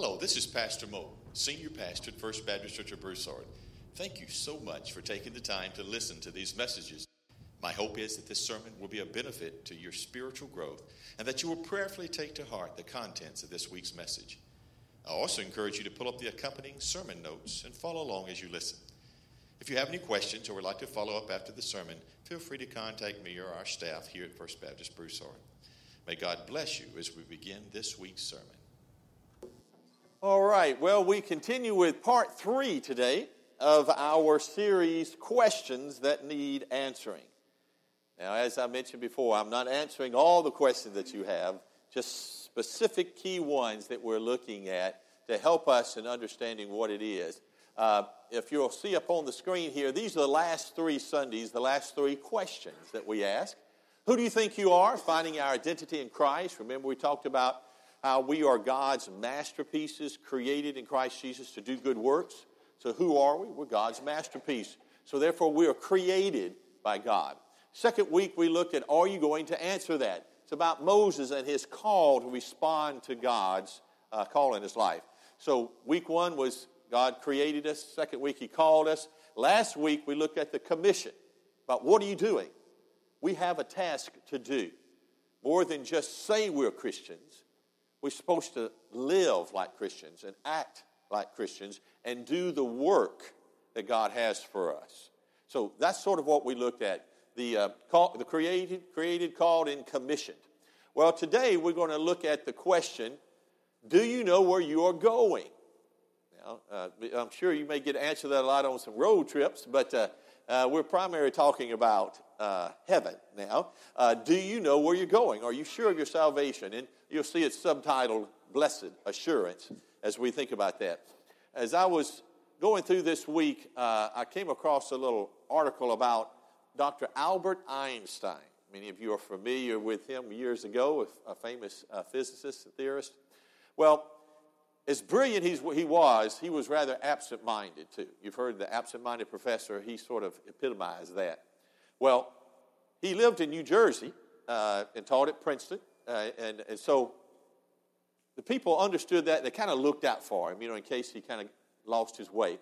Hello, this is Pastor Mo, Senior Pastor at First Baptist Church of Broussard. Thank you so much for taking the time to listen to these messages. My hope is that this sermon will be a benefit to your spiritual growth and that you will prayerfully take to heart the contents of this week's message. I also encourage you to pull up the accompanying sermon notes and follow along as you listen. If you have any questions or would like to follow up after the sermon, feel free to contact me or our staff here at First Baptist Broussard. May God bless you as we begin this week's sermon. All right, well, we continue with part three today of our series, Questions That Need Answering. Now, as I mentioned before, I'm not answering all the questions that you have, just specific key ones that we're looking at to help us in understanding what it is. Uh, if you'll see up on the screen here, these are the last three Sundays, the last three questions that we ask. Who do you think you are? Finding our identity in Christ. Remember, we talked about how we are God's masterpieces created in Christ Jesus to do good works. So, who are we? We're God's masterpiece. So, therefore, we are created by God. Second week, we looked at are you going to answer that? It's about Moses and his call to respond to God's uh, call in his life. So, week one was God created us. Second week, He called us. Last week, we looked at the commission about what are you doing? We have a task to do. More than just say we're Christians, we're supposed to live like Christians and act like Christians and do the work that God has for us. So that's sort of what we looked at the, uh, call, the created, created, called, and commissioned. Well, today we're going to look at the question Do you know where you are going? Now, uh, I'm sure you may get to answer that a lot on some road trips, but uh, uh we're primarily talking about uh, heaven now. Uh, do you know where you're going? Are you sure of your salvation? And you'll see it's subtitled Blessed Assurance as we think about that. As I was going through this week, I came across a little article about Dr. Albert Einstein. Many of you are familiar with him years ago, a famous uh, physicist, and theorist. Well, as brilliant as he was, he was rather absent minded, too. You've heard the absent minded professor, he sort of epitomized that. Well, he lived in New Jersey uh, and taught at Princeton, uh, and, and so the people understood that. They kind of looked out for him, you know, in case he kind of lost his way.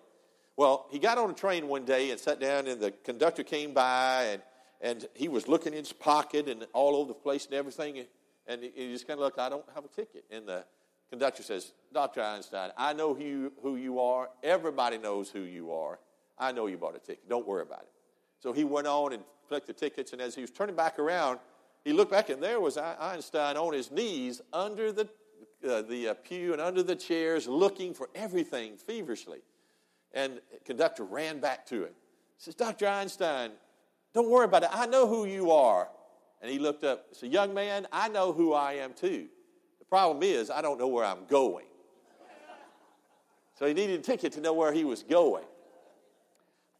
Well, he got on a train one day and sat down, and the conductor came by, and, and he was looking in his pocket and all over the place and everything. And he just kind of looked, I don't have a ticket. And the conductor says, Dr. Einstein, I know who, who you are. Everybody knows who you are. I know you bought a ticket. Don't worry about it. So he went on and collected tickets, and as he was turning back around, he looked back, and there was Einstein on his knees under the, uh, the uh, pew and under the chairs, looking for everything feverishly. And the conductor ran back to him. He says, Dr. Einstein, don't worry about it. I know who you are. And he looked up. He said, Young man, I know who I am too. The problem is, I don't know where I'm going. So he needed a ticket to know where he was going.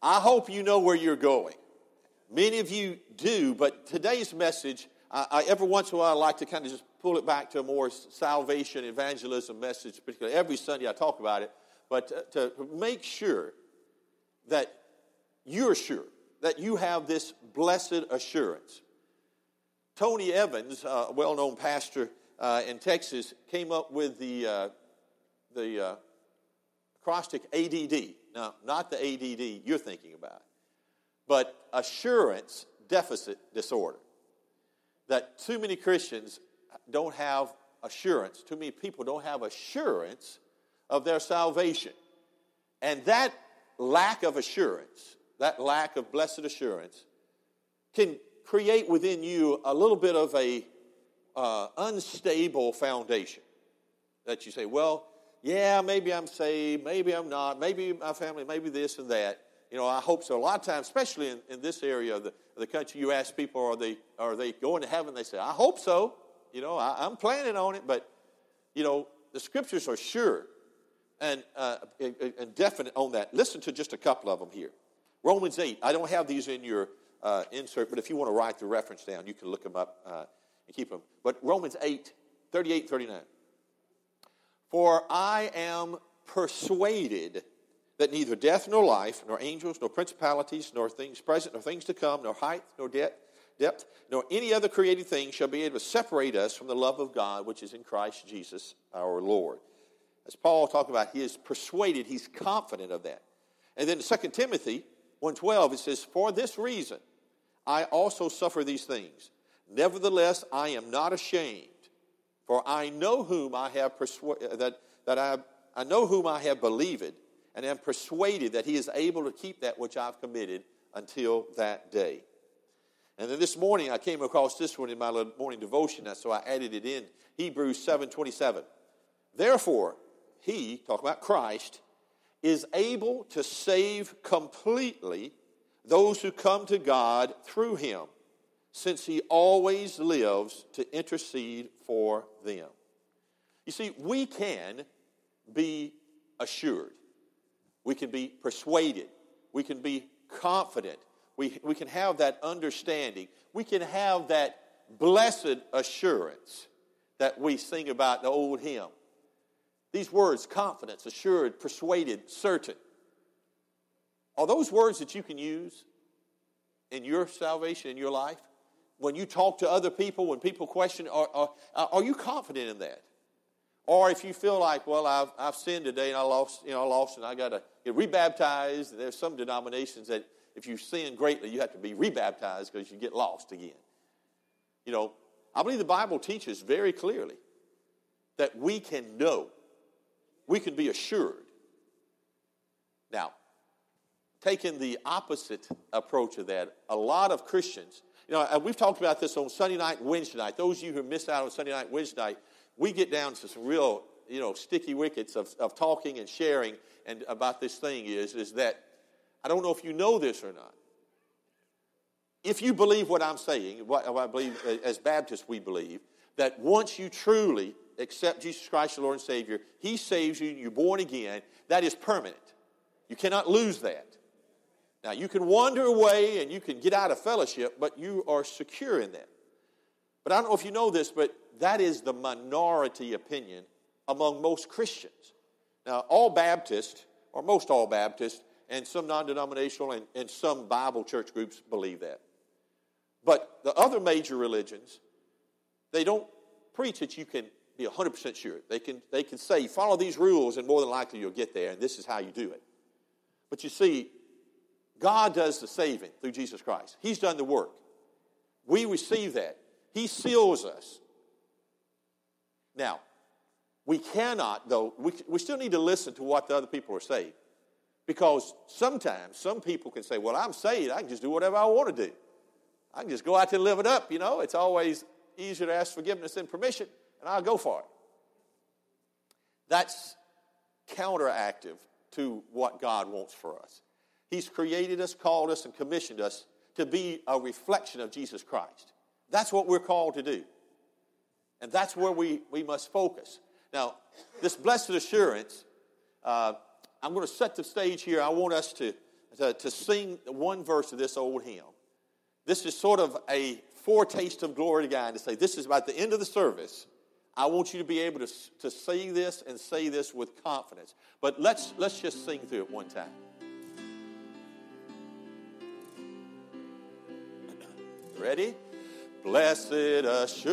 I hope you know where you're going. Many of you do, but today's message, I, I every once in a while I like to kind of just pull it back to a more salvation evangelism message, particularly every Sunday I talk about it but to, to make sure that you're sure that you have this blessed assurance. Tony Evans, a well known pastor uh, in Texas, came up with the, uh, the uh, acrostic ADD. Now, not the ADD you're thinking about, but assurance deficit disorder. That too many Christians don't have assurance, too many people don't have assurance of their salvation. And that lack of assurance, that lack of blessed assurance, can create within you a little bit of a uh, unstable foundation. That you say, well, yeah, maybe I'm saved, maybe I'm not, maybe my family, maybe this and that. You know, I hope so. A lot of times, especially in, in this area of the, of the country, you ask people, are they, are they going to heaven? They say, I hope so. You know, I, I'm planning on it, but, you know, the scriptures are sure and, uh, and definite on that. Listen to just a couple of them here. Romans 8. I don't have these in your uh, insert, but if you want to write the reference down, you can look them up uh, and keep them. But Romans 8, 38, 39. For I am persuaded that neither death nor life, nor angels, nor principalities, nor things present, nor things to come, nor height, nor depth, depth, nor any other created thing shall be able to separate us from the love of God which is in Christ Jesus our Lord. As Paul talked about, he is persuaded, he's confident of that. And then 2 Timothy 1.12, it says, For this reason I also suffer these things. Nevertheless, I am not ashamed, for I know whom I have persuaded, uh, that, that I, I know whom I have believed, and am persuaded that he is able to keep that which I've committed until that day. And then this morning I came across this one in my morning devotion, so I added it in. Hebrews 7:27. Therefore, he, talk about Christ, is able to save completely those who come to God through him, since he always lives to intercede for them. You see, we can be assured, we can be persuaded, we can be confident, we, we can have that understanding, we can have that blessed assurance that we sing about the old hymn. These words, confidence, assured, persuaded, certain, are those words that you can use in your salvation, in your life? When you talk to other people, when people question, are, are, uh, are you confident in that? Or if you feel like, well, I've, I've sinned today and I lost, you know, I lost and I got to get rebaptized. There's some denominations that if you sin greatly, you have to be rebaptized because you get lost again. You know, I believe the Bible teaches very clearly that we can know we can be assured. Now, taking the opposite approach of that, a lot of Christians, you know, we've talked about this on Sunday night Wednesday night. Those of you who missed out on Sunday night Wednesday night, we get down to some real, you know, sticky wickets of, of talking and sharing and about this thing is, is that I don't know if you know this or not. If you believe what I'm saying, what I believe uh, as Baptists we believe, that once you truly accept Jesus Christ, your Lord and Savior, He saves you, you're born again, that is permanent. You cannot lose that. Now, you can wander away and you can get out of fellowship, but you are secure in that. But I don't know if you know this, but that is the minority opinion among most Christians. Now, all Baptists, or most all Baptists, and some non denominational and, and some Bible church groups believe that. But the other major religions, they don't preach that you can be 100% sure. They can, they can say, follow these rules, and more than likely you'll get there, and this is how you do it. But you see, God does the saving through Jesus Christ. He's done the work. We receive that. He seals us. Now, we cannot, though, we, we still need to listen to what the other people are saying. Because sometimes some people can say, Well, I'm saved. I can just do whatever I want to do. I can just go out and live it up. You know, it's always easier to ask forgiveness than permission and I'll go for it. That's counteractive to what God wants for us. He's created us, called us, and commissioned us to be a reflection of Jesus Christ. That's what we're called to do. And that's where we, we must focus. Now, this blessed assurance, uh, I'm going to set the stage here. I want us to, to, to sing one verse of this old hymn. This is sort of a foretaste of glory to God to say, this is about the end of the service. I want you to be able to, to say this and say this with confidence. But let's, let's just sing through it one time. Ready? Blessed assurance,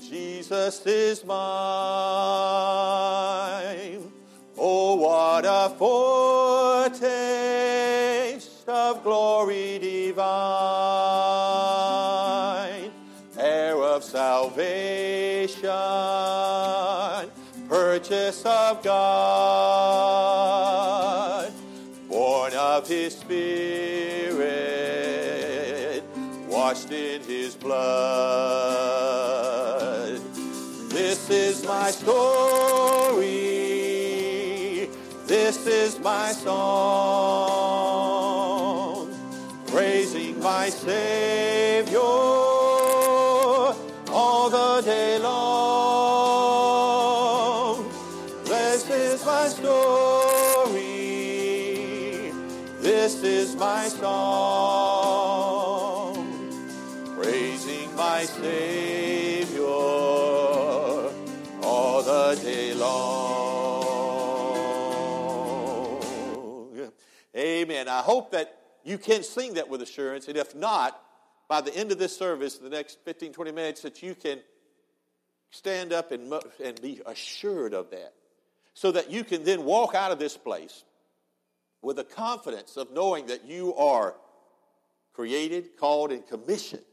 Jesus is mine. Oh, what a foretaste of glory divine heir of salvation, purchase of God, washed in His blood. This is my story, this is my song, praising my Savior Savior all the day long. Amen. I hope that you can sing that with assurance, and if not, by the end of this service, the next 15, 20 minutes, that you can stand up and, and be assured of that so that you can then walk out of this place with the confidence of knowing that you are created, called, and commissioned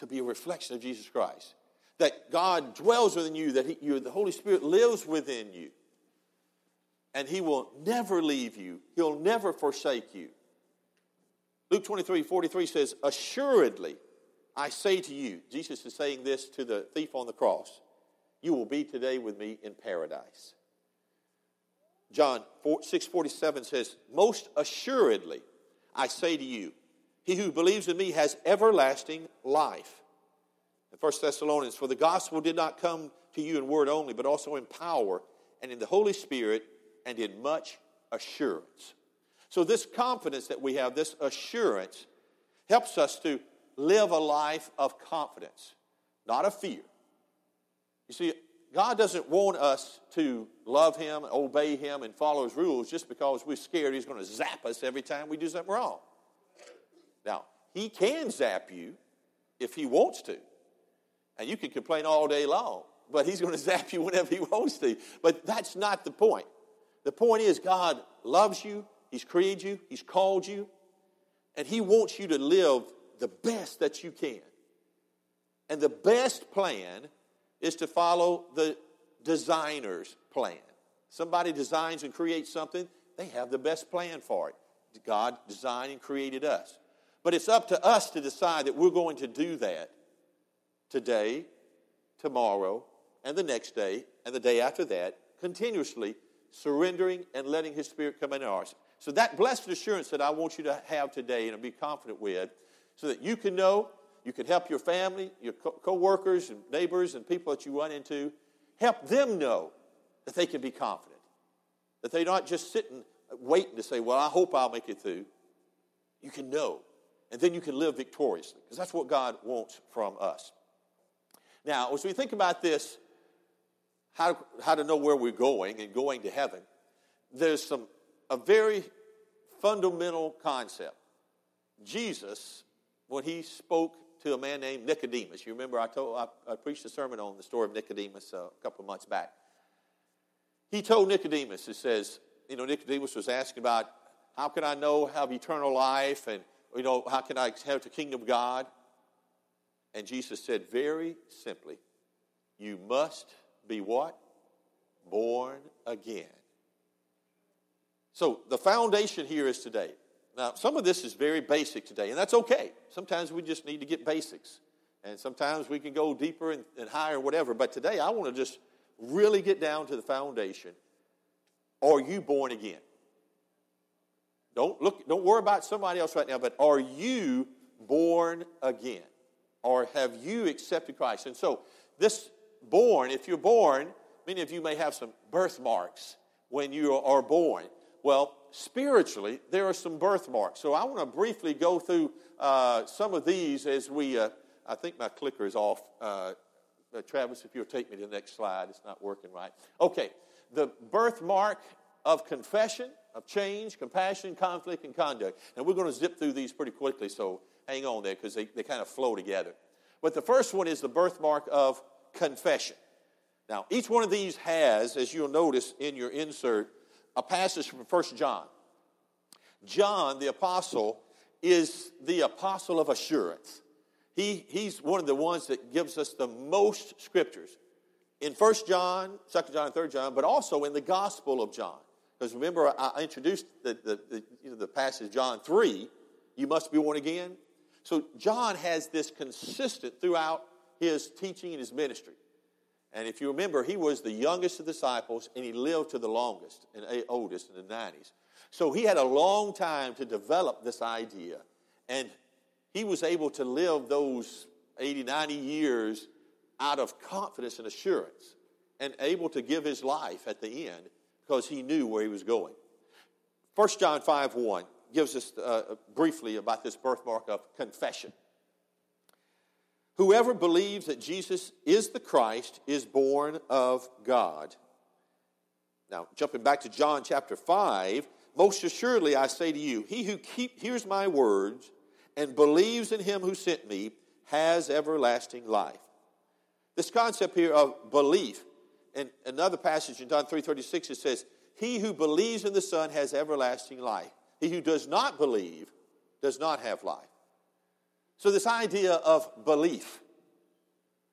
to be a reflection of Jesus Christ. That God dwells within you, that he, you, the Holy Spirit lives within you. And He will never leave you, He'll never forsake you. Luke 23 43 says, Assuredly, I say to you, Jesus is saying this to the thief on the cross, you will be today with me in paradise. John 6 47 says, Most assuredly, I say to you, he who believes in me has everlasting life. In 1 Thessalonians, for the gospel did not come to you in word only, but also in power and in the Holy Spirit and in much assurance. So, this confidence that we have, this assurance, helps us to live a life of confidence, not of fear. You see, God doesn't want us to love Him, obey Him, and follow His rules just because we're scared He's going to zap us every time we do something wrong. Now, He can zap you if He wants to. And you can complain all day long, but He's going to zap you whenever He wants to. But that's not the point. The point is, God loves you, He's created you, He's called you, and He wants you to live the best that you can. And the best plan is to follow the designer's plan. Somebody designs and creates something, they have the best plan for it. God designed and created us. But it's up to us to decide that we're going to do that today, tomorrow, and the next day, and the day after that, continuously surrendering and letting His Spirit come in ours. So, that blessed assurance that I want you to have today and be confident with, so that you can know, you can help your family, your co workers, and neighbors, and people that you run into, help them know that they can be confident. That they're not just sitting waiting to say, Well, I hope I'll make it through. You can know and then you can live victoriously because that's what God wants from us. Now, as we think about this, how, how to know where we're going and going to heaven, there's some a very fundamental concept. Jesus, when he spoke to a man named Nicodemus, you remember I told I, I preached a sermon on the story of Nicodemus uh, a couple of months back. He told Nicodemus, it says, you know, Nicodemus was asking about how can I know have eternal life and you know, how can I have the kingdom of God? And Jesus said very simply, you must be what? Born again. So the foundation here is today. Now, some of this is very basic today, and that's okay. Sometimes we just need to get basics, and sometimes we can go deeper and, and higher, whatever. But today, I want to just really get down to the foundation. Are you born again? Don't look, don't worry about somebody else right now, but are you born again? Or have you accepted Christ? And so, this born, if you're born, many of you may have some birthmarks when you are born. Well, spiritually, there are some birthmarks. So I want to briefly go through uh, some of these as we, uh, I think my clicker is off. Uh, uh Travis, if you'll take me to the next slide, it's not working right. Okay, the birthmark of confession, of change, compassion, conflict, and conduct. And we're going to zip through these pretty quickly, so hang on there because they, they kind of flow together. But the first one is the birthmark of confession. Now, each one of these has, as you'll notice in your insert, a passage from 1 John. John, the apostle, is the apostle of assurance. He, he's one of the ones that gives us the most scriptures in 1 John, 2 John, and 3 John, but also in the Gospel of John. Because remember, I introduced the, the, the, you know, the passage, John 3, you must be born again. So John has this consistent throughout his teaching and his ministry. And if you remember, he was the youngest of the disciples and he lived to the longest and oldest in the 90s. So he had a long time to develop this idea. And he was able to live those 80, 90 years out of confidence and assurance and able to give his life at the end because he knew where he was going. 1 John 5 1 gives us uh, briefly about this birthmark of confession. Whoever believes that Jesus is the Christ is born of God. Now, jumping back to John chapter 5, most assuredly I say to you, he who keep, hears my words and believes in him who sent me has everlasting life. This concept here of belief. In another passage in John 3.36, it says, He who believes in the Son has everlasting life. He who does not believe does not have life. So this idea of belief.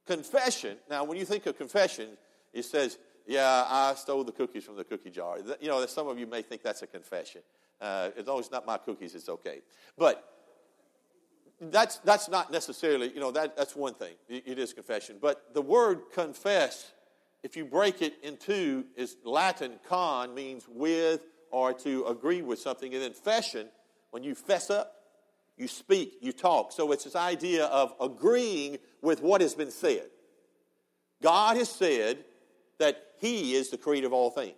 Confession, now when you think of confession, it says, yeah, I stole the cookies from the cookie jar. You know, some of you may think that's a confession. Uh, as long as it's not my cookies, it's okay. But that's, that's not necessarily, you know, that, that's one thing. It is confession. But the word confess, if you break it in two, is Latin con means with or to agree with something. And then fession, when you fess up, you speak, you talk. So it's this idea of agreeing with what has been said. God has said that He is the creator of all things.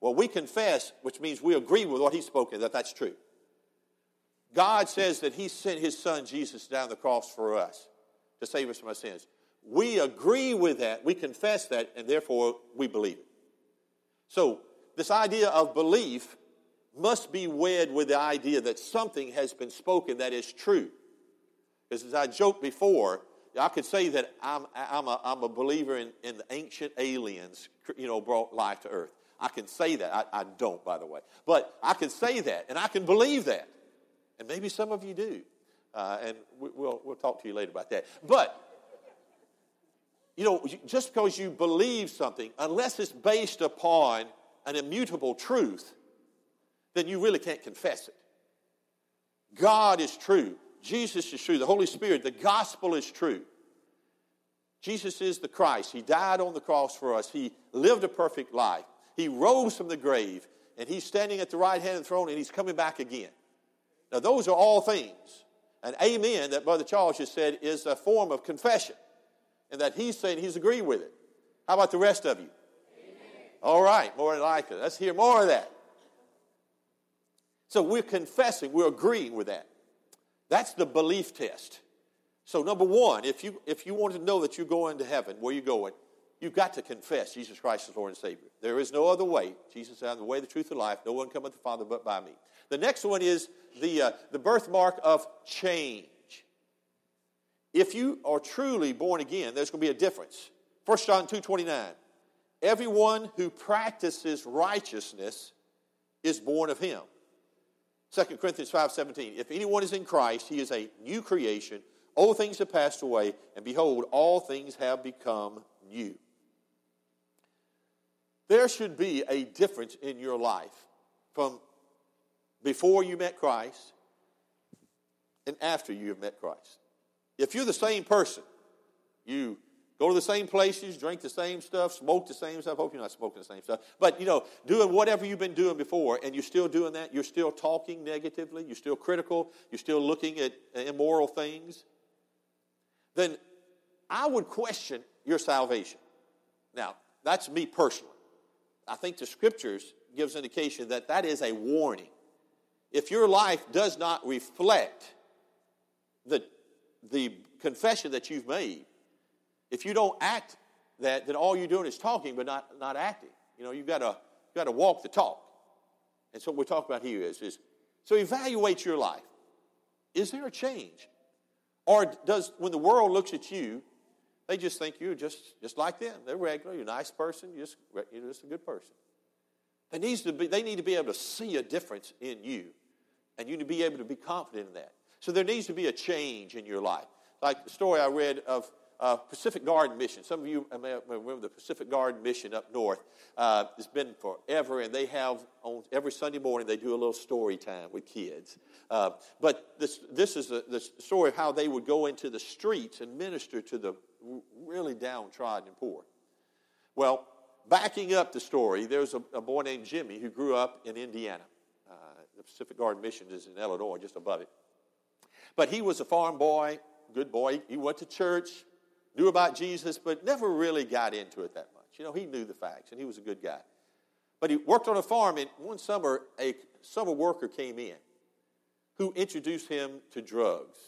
Well, we confess, which means we agree with what He's spoken, that that's true. God says that He sent His Son Jesus down the cross for us to save us from our sins. We agree with that, we confess that, and therefore we believe it. So, this idea of belief must be wed with the idea that something has been spoken that is true. Because as I joked before, I could say that I'm, I'm, a, I'm a believer in, in the ancient aliens, you know, brought life to earth. I can say that. I, I don't, by the way. But I can say that, and I can believe that. And maybe some of you do. Uh, and we, we'll, we'll talk to you later about that. But, you know, just because you believe something, unless it's based upon an immutable truth, then you really can't confess it. God is true. Jesus is true. The Holy Spirit, the gospel is true. Jesus is the Christ. He died on the cross for us. He lived a perfect life. He rose from the grave, and he's standing at the right hand of the throne, and he's coming back again. Now, those are all things. And amen, that Brother Charles just said, is a form of confession, and that he's saying he's agreed with it. How about the rest of you? Amen. All right, more than likely. Let's hear more of that. So we're confessing, we're agreeing with that. That's the belief test. So, number one, if you, if you want to know that you're going to heaven, where you're going, you've got to confess Jesus Christ as Lord and Savior. There is no other way. Jesus said, I'm the way, the truth, and life. No one cometh to the Father but by me. The next one is the, uh, the birthmark of change. If you are truly born again, there's going to be a difference. 1 John 2.29, everyone who practices righteousness is born of him. 2 Corinthians 5.17, if anyone is in Christ, he is a new creation. Old things have passed away, and behold, all things have become new. There should be a difference in your life from before you met Christ and after you have met Christ. If you're the same person, you Go to the same places, drink the same stuff, smoke the same stuff. Hope you're not smoking the same stuff. But, you know, doing whatever you've been doing before, and you're still doing that, you're still talking negatively, you're still critical, you're still looking at immoral things, then I would question your salvation. Now, that's me personally. I think the scriptures gives indication that that is a warning. If your life does not reflect the, the confession that you've made, if you don't act that, then all you're doing is talking but not, not acting. You know, you've got to, you've got to walk the talk. And so what we're talking about here is, is so evaluate your life. Is there a change? Or does, when the world looks at you, they just think you're just, just like them. They're regular, you're a nice person, you're just, you're just a good person. They, needs to be, they need to be able to see a difference in you, and you need to be able to be confident in that. So there needs to be a change in your life. Like the story I read of uh, Pacific Garden Mission. Some of you may remember the Pacific Garden Mission up north. Uh, it's been forever, and they have on every Sunday morning they do a little story time with kids. Uh, but this this is the story of how they would go into the streets and minister to the really downtrodden and poor. Well, backing up the story, there's a, a boy named Jimmy who grew up in Indiana. Uh, the Pacific Garden Mission is in Illinois, just above it. But he was a farm boy, good boy. He went to church, knew about Jesus, but never really got into it that much. You know, he knew the facts, and he was a good guy. But he worked on a farm, and one summer, a summer worker came in who introduced him to drugs,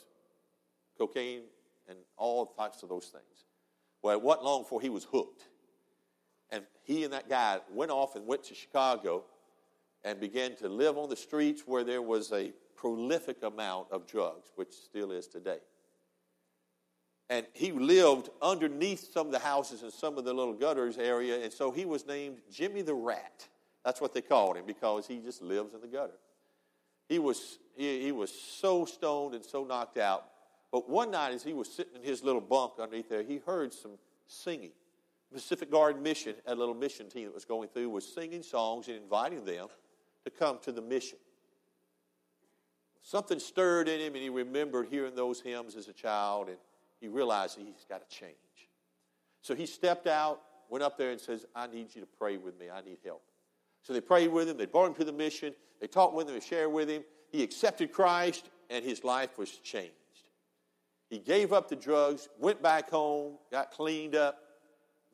cocaine, and all types of those things. Well, it wasn't long before he was hooked. And he and that guy went off and went to Chicago and began to live on the streets where there was a prolific amount of drugs, which still is today. and he lived underneath some of the houses and some of the little gutters area, and so he was named Jimmy the Rat. That's what they called him because he just lives in the gutter. He was, he, he was so stoned and so knocked out. But one night, as he was sitting in his little bunk underneath there, he heard some singing. Pacific Garden Mission, a little mission team that was going through, was singing songs and inviting them to come to the mission. Something stirred in him, and he remembered hearing those hymns as a child, and he realized he's got to change. So he stepped out, went up there, and says, I need you to pray with me. I need help. So they prayed with him, they brought him to the mission, they talked with him, they shared with him. He accepted Christ, and his life was changed. He gave up the drugs, went back home, got cleaned up,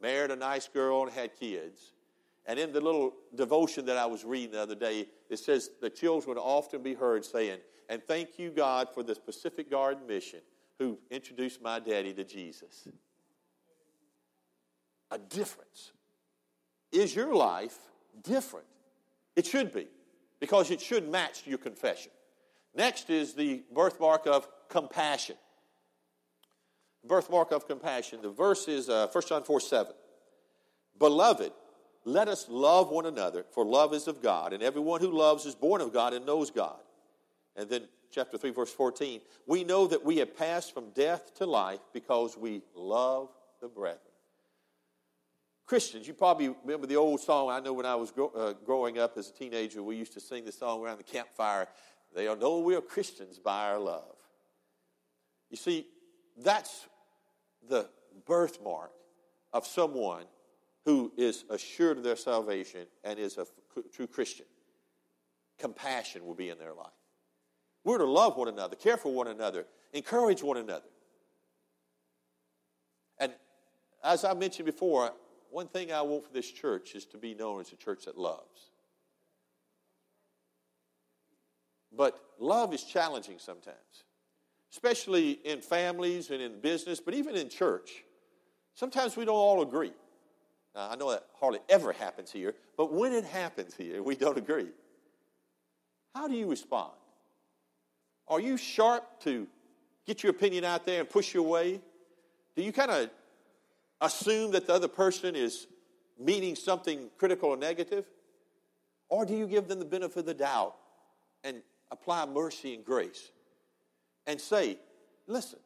married a nice girl, and had kids. And in the little devotion that I was reading the other day, it says the children would often be heard saying, And thank you, God, for this Pacific Garden mission who introduced my daddy to Jesus. A difference. Is your life different? It should be, because it should match your confession. Next is the birthmark of compassion. Birthmark of compassion. The verse is uh, 1 John 4 7. Beloved, let us love one another, for love is of God, and everyone who loves is born of God and knows God. And then chapter 3, verse 14, we know that we have passed from death to life because we love the brethren. Christians, you probably remember the old song. I know when I was uh, growing up as a teenager, we used to sing the song around the campfire. They know we are Christians by our love. You see, that's the birthmark of someone who is assured of their salvation and is a true Christian. Compassion will be in their life. We're to love one another, care for one another, encourage one another. And as I mentioned before, one thing I want for this church is to be known as a church that loves. But love is challenging sometimes, especially in families and in business, but even in church. Sometimes we don't all agree. Now, I know that hardly ever happens here, but when it happens here, we don't agree. How do you respond? Are you sharp to get your opinion out there and push your way? Do you kind of assume that the other person is meaning something critical or negative? Or do you give them the benefit of the doubt and apply mercy and grace and say, listen,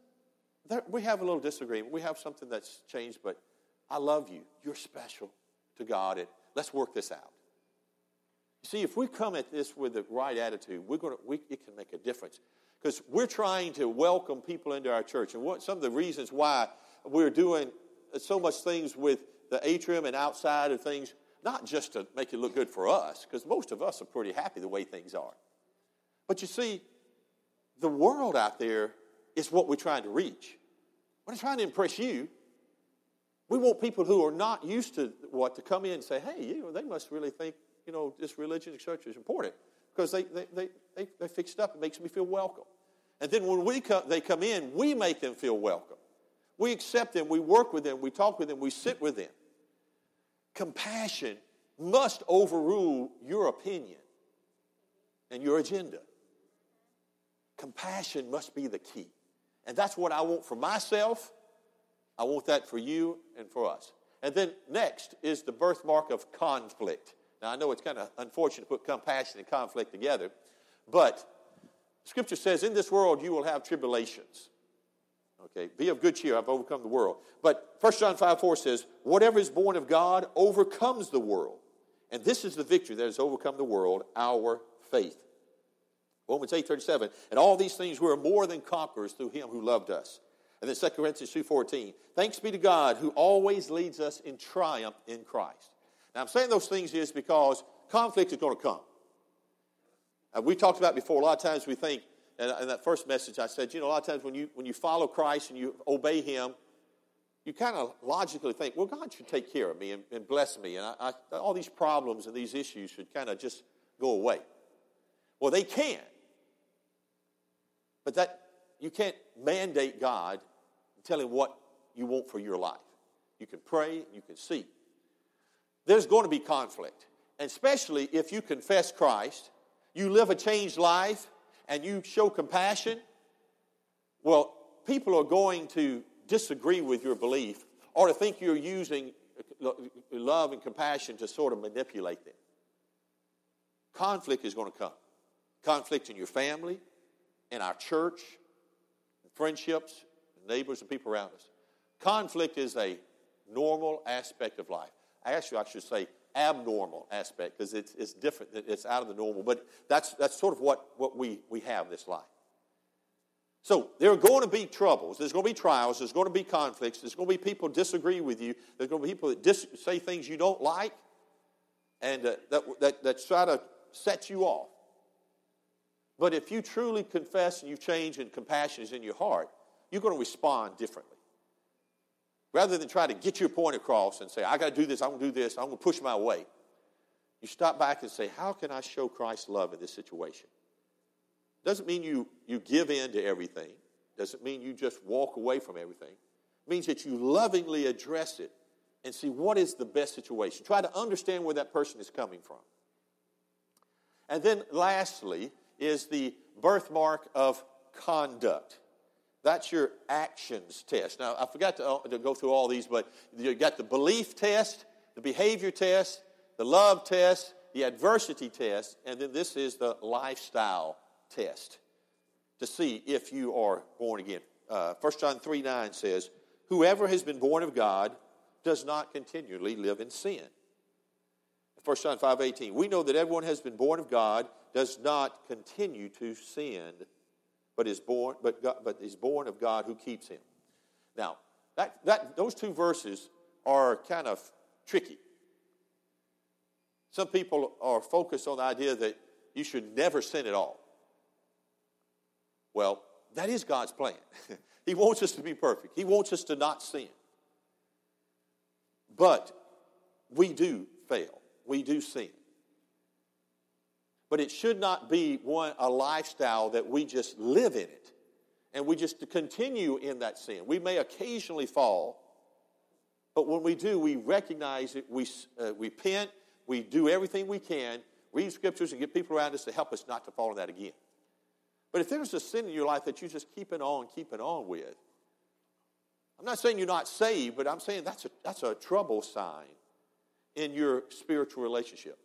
there, we have a little disagreement. We have something that's changed, but I love you. You're special to God, and let's work this out. See, if we come at this with the right attitude, we're going to, we, it can make a difference. Because we're trying to welcome people into our church. And what, some of the reasons why we're doing so much things with the atrium and outside of things, not just to make it look good for us, because most of us are pretty happy the way things are. But you see, the world out there is what we're trying to reach. We're trying to impress you. We want people who are not used to what to come in and say, hey, you know, they must really think, you know, this religion, church is important because they, they, they, they, they fix it up. It makes me feel welcome. And then when we come, they come in, we make them feel welcome. We accept them, we work with them, we talk with them, we sit with them. Compassion must overrule your opinion and your agenda. Compassion must be the key. And that's what I want for myself I want that for you and for us. And then next is the birthmark of conflict. Now, I know it's kind of unfortunate to put compassion and conflict together, but Scripture says, In this world you will have tribulations. Okay, be of good cheer, I've overcome the world. But 1 John 5 4 says, Whatever is born of God overcomes the world. And this is the victory that has overcome the world, our faith. Romans 8 37, and all these things we are more than conquerors through him who loved us. And then 2 Corinthians 2.14, thanks be to God who always leads us in triumph in Christ. Now I'm saying those things is because conflict is going to come. And we talked about before, a lot of times we think, and in that first message I said, you know, a lot of times when you, when you follow Christ and you obey Him, you kind of logically think, well, God should take care of me and, and bless me, and I, I, all these problems and these issues should kind of just go away. Well, they can. But that you can't mandate God tell him what you want for your life. You can pray, you can seek. There's going to be conflict, especially if you confess Christ, you live a changed life, and you show compassion. Well, people are going to disagree with your belief or to think you're using uh, love and compassion to sort of manipulate them. Conflict is going to come. Conflict in your family, in our church, friendships, neighbors, and people around us. Conflict is a normal aspect of life. Actually, I should say abnormal aspect because it's, it's different. It's out of the normal. But that's, that's sort of what, what we, we have this life. So there are going to be troubles. There's going to be trials. There's going to be conflicts. There's going to be people disagree with you. There's going to be people that dis- say things you don't like and uh, that, that, that try to set you off. But if you truly confess and you change and compassion is in your heart, you're going to respond differently. Rather than try to get your point across and say, I got to do this, I'm going to do this, I'm going to push my way, you stop back and say, How can I show Christ's love in this situation? Doesn't mean you, you give in to everything. Doesn't mean you just walk away from everything. It means that you lovingly address it and see what is the best situation. Try to understand where that person is coming from. And then lastly is the birthmark of conduct. That's your actions test. Now, I forgot to, uh, to go through all these, but you got the belief test, the behavior test, the love test, the adversity test, and then this is the lifestyle test to see if you are born again. Uh, 1 John 3 9 says, Whoever has been born of God does not continually live in sin. 1 John 5 18, we know that everyone has been born of God does not continue to sin, but is born, but, God, but is born of God who keeps him. Now, that, that, those two verses are kind of tricky. Some people are focused on the idea that you should never sin at all. Well, that is God's plan. he wants us to be perfect, He wants us to not sin. But we do fail, we do sin. But it should not be one, a lifestyle that we just live in it and we just continue in that sin. We may occasionally fall, but when we do, we recognize it, we uh, repent, we do everything we can, read scriptures, and get people around us to help us not to fall in that again. But if there's a sin in your life that you just keep it on, keep it on with, I'm not saying you're not saved, but I'm saying that's a, that's a trouble sign in your spiritual relationship.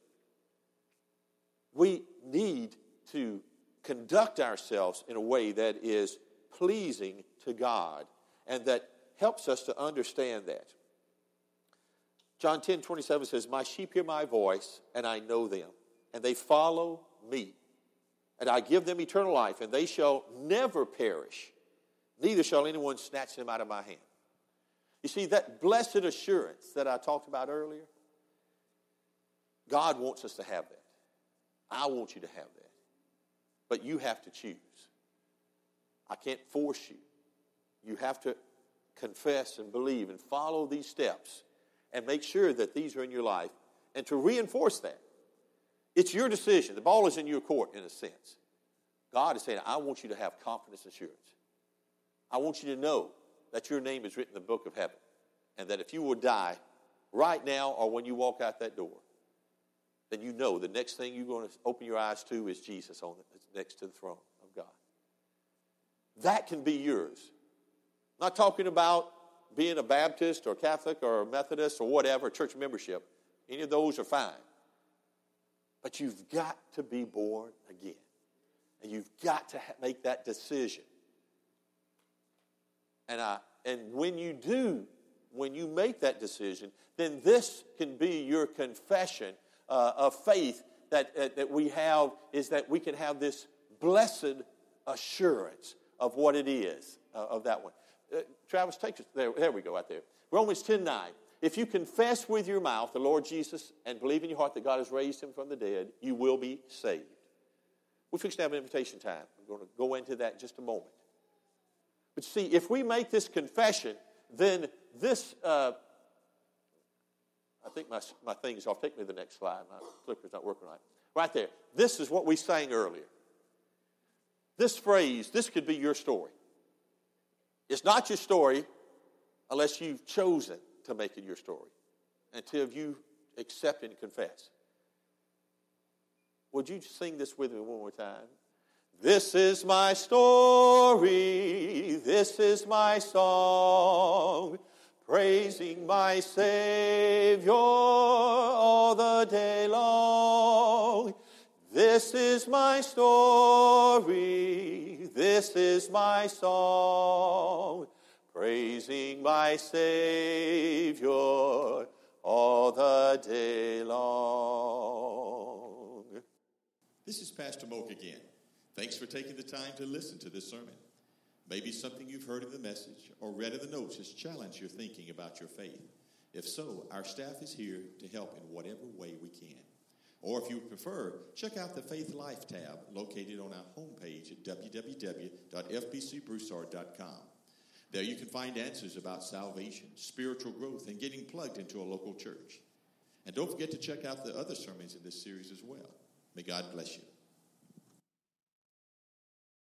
We need to conduct ourselves in a way that is pleasing to God and that helps us to understand that. John 10 27 says, My sheep hear my voice, and I know them, and they follow me and I give them eternal life, and they shall never perish, neither shall anyone snatch them out of my hand. You see, that blessed assurance that I talked about earlier, God wants us to have that. I want you to have that. But you have to choose. I can't force you. You have to confess and believe and follow these steps and make sure that these are in your life. And to reinforce that, it's your decision. The ball is in your court, in a sense. God is saying, I want you to have confidence and assurance. I want you to know that your name is written in the book of heaven. And that if you will die right now or when you walk out that door, then you know the next thing you're going to open your eyes to is Jesus on the, next to the throne of God. That can be yours. I'm not talking about being a Baptist or Catholic or Methodist or whatever, church membership. Any of those are fine. But you've got to be born again. And you've got to make that decision. And, I, and when you do, when you make that decision, then this can be your confession uh, of faith that, uh, that we have is that we can have this blessed assurance of what it is uh, of that one. Uh, Travis, take us there. There we go, out there. Romans 10 9. If you confess with your mouth the Lord Jesus and believe in your heart that God has raised him from the dead, you will be saved. We're fixing to have an invitation time. I'm going to go into that in just a moment. But see, if we make this confession, then this, uh, I think my, my thing is off. Take me to the next slide. My clicker's not working right. Right there. This is what we sang earlier. This phrase, this could be your story. It's not your story unless you've chosen to make it your story until you accept and confess. Would you sing this with me one more time? This is my story, this is my song, praising my Savior all the day long. This is my story, this is my song, praising my Savior all the day long. This is Pastor Moak again. Thanks for taking the time to listen to this sermon. Maybe something you've heard in the message or read in the notes has challenged your thinking about your faith. If so, our staff is here to help in whatever way we can. Or if you prefer, check out the Faith Life tab located on our homepage at www.fbcbroussard.com. There you can find answers about salvation, spiritual growth, and getting plugged into a local church. And don't forget to check out the other sermons in this series as well. May God bless you.